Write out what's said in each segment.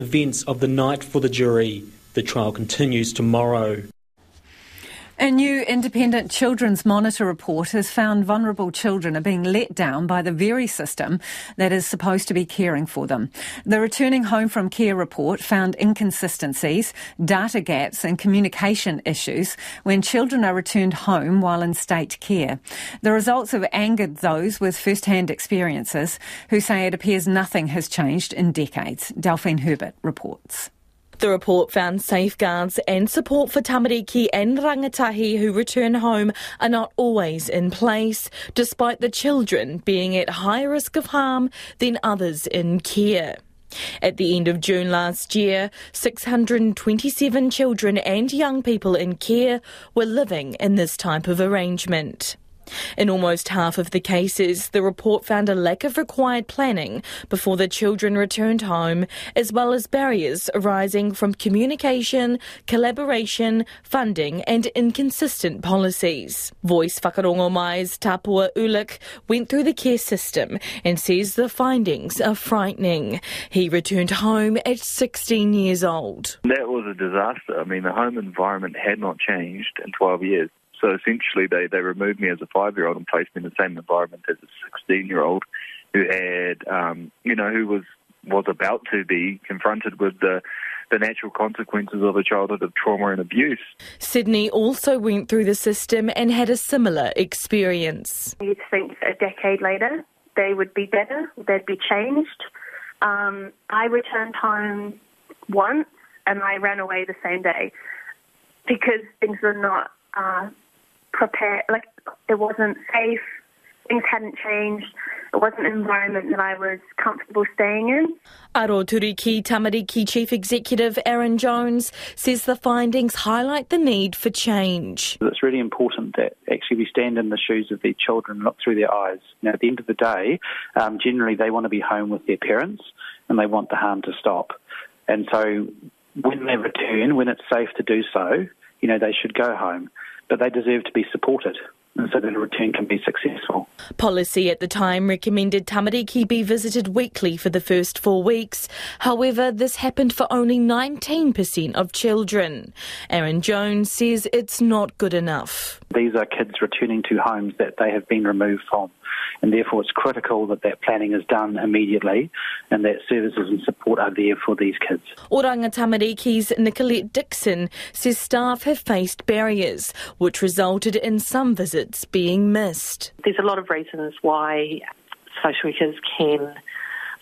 Events of the night for the jury. The trial continues tomorrow. A new independent Children's Monitor report has found vulnerable children are being let down by the very system that is supposed to be caring for them. The Returning Home from Care report found inconsistencies, data gaps, and communication issues when children are returned home while in state care. The results have angered those with first hand experiences who say it appears nothing has changed in decades. Delphine Herbert reports. The report found safeguards and support for tamariki and rangatahi who return home are not always in place, despite the children being at higher risk of harm than others in care. At the end of June last year, 627 children and young people in care were living in this type of arrangement. In almost half of the cases, the report found a lack of required planning before the children returned home, as well as barriers arising from communication, collaboration, funding, and inconsistent policies. VOYCE Whakarongo Mai's Tupua Urlich went through the care system and says the findings are frightening. He returned home at 16 years old. That was a disaster. I mean, the home environment had not changed in 12 years. So essentially, they, they removed me as a five year old and placed me in the same environment as a 16 year old who had, um, you know, who was was about to be confronted with the the natural consequences of a childhood of trauma and abuse. Sydney also went through the system and had a similar experience. You'd think a decade later they would be better, they'd be changed. Um, I returned home once and I ran away the same day because things were not uh, prepared, like it wasn't safe, things hadn't changed. It wasn't an environment that I was comfortable staying in. Aroturuki Tamariki Chief Executive Arran Jones says the findings highlight the need for change. It's really important that actually we stand in the shoes of their children and look through their eyes. Now, at the end of the day, um, generally they want to be home with their parents and they want the harm to stop. And so when they return, when it's safe to do so, you know, they should go home but they deserve to be supported so that a return can be successful. Policy at the time recommended Tamariki be visited weekly for the first four weeks. However, this happened for only 19% of children. Arran Jones says it's not good enough. These are kids returning to homes that they have been removed from and therefore it's critical that that planning is done immediately and that services and support are there for these kids. Oranga Tamariki's Nicolette Dixon says staff have faced barriers, which resulted in some visits being missed. There's a lot of reasons why social workers can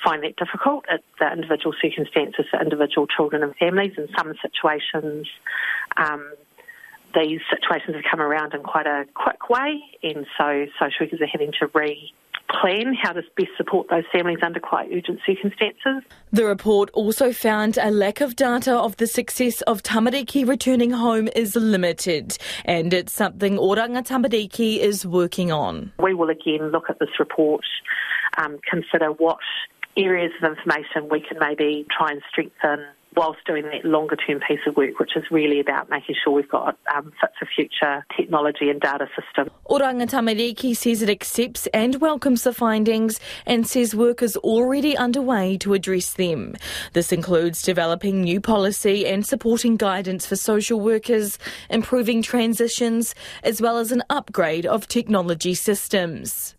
find that difficult at the individual circumstances for individual children and families. In some situations, um, these situations have come around in quite a quick way, and so social workers are having to re plan how to best support those families under quite urgent circumstances. The report also found a lack of data of the success of tamariki returning home is limited, and it's something Oranga Tamariki is working on. We will again look at this report, um, consider what areas of information we can maybe try and strengthen whilst doing that longer term piece of work, which is really about making sure we've got um, fit for future technology and data system. Oranga Tamariki says it accepts and welcomes the findings and says work is already underway to address them. This includes developing new policy and supporting guidance for social workers, improving transitions, as well as an upgrade of technology systems.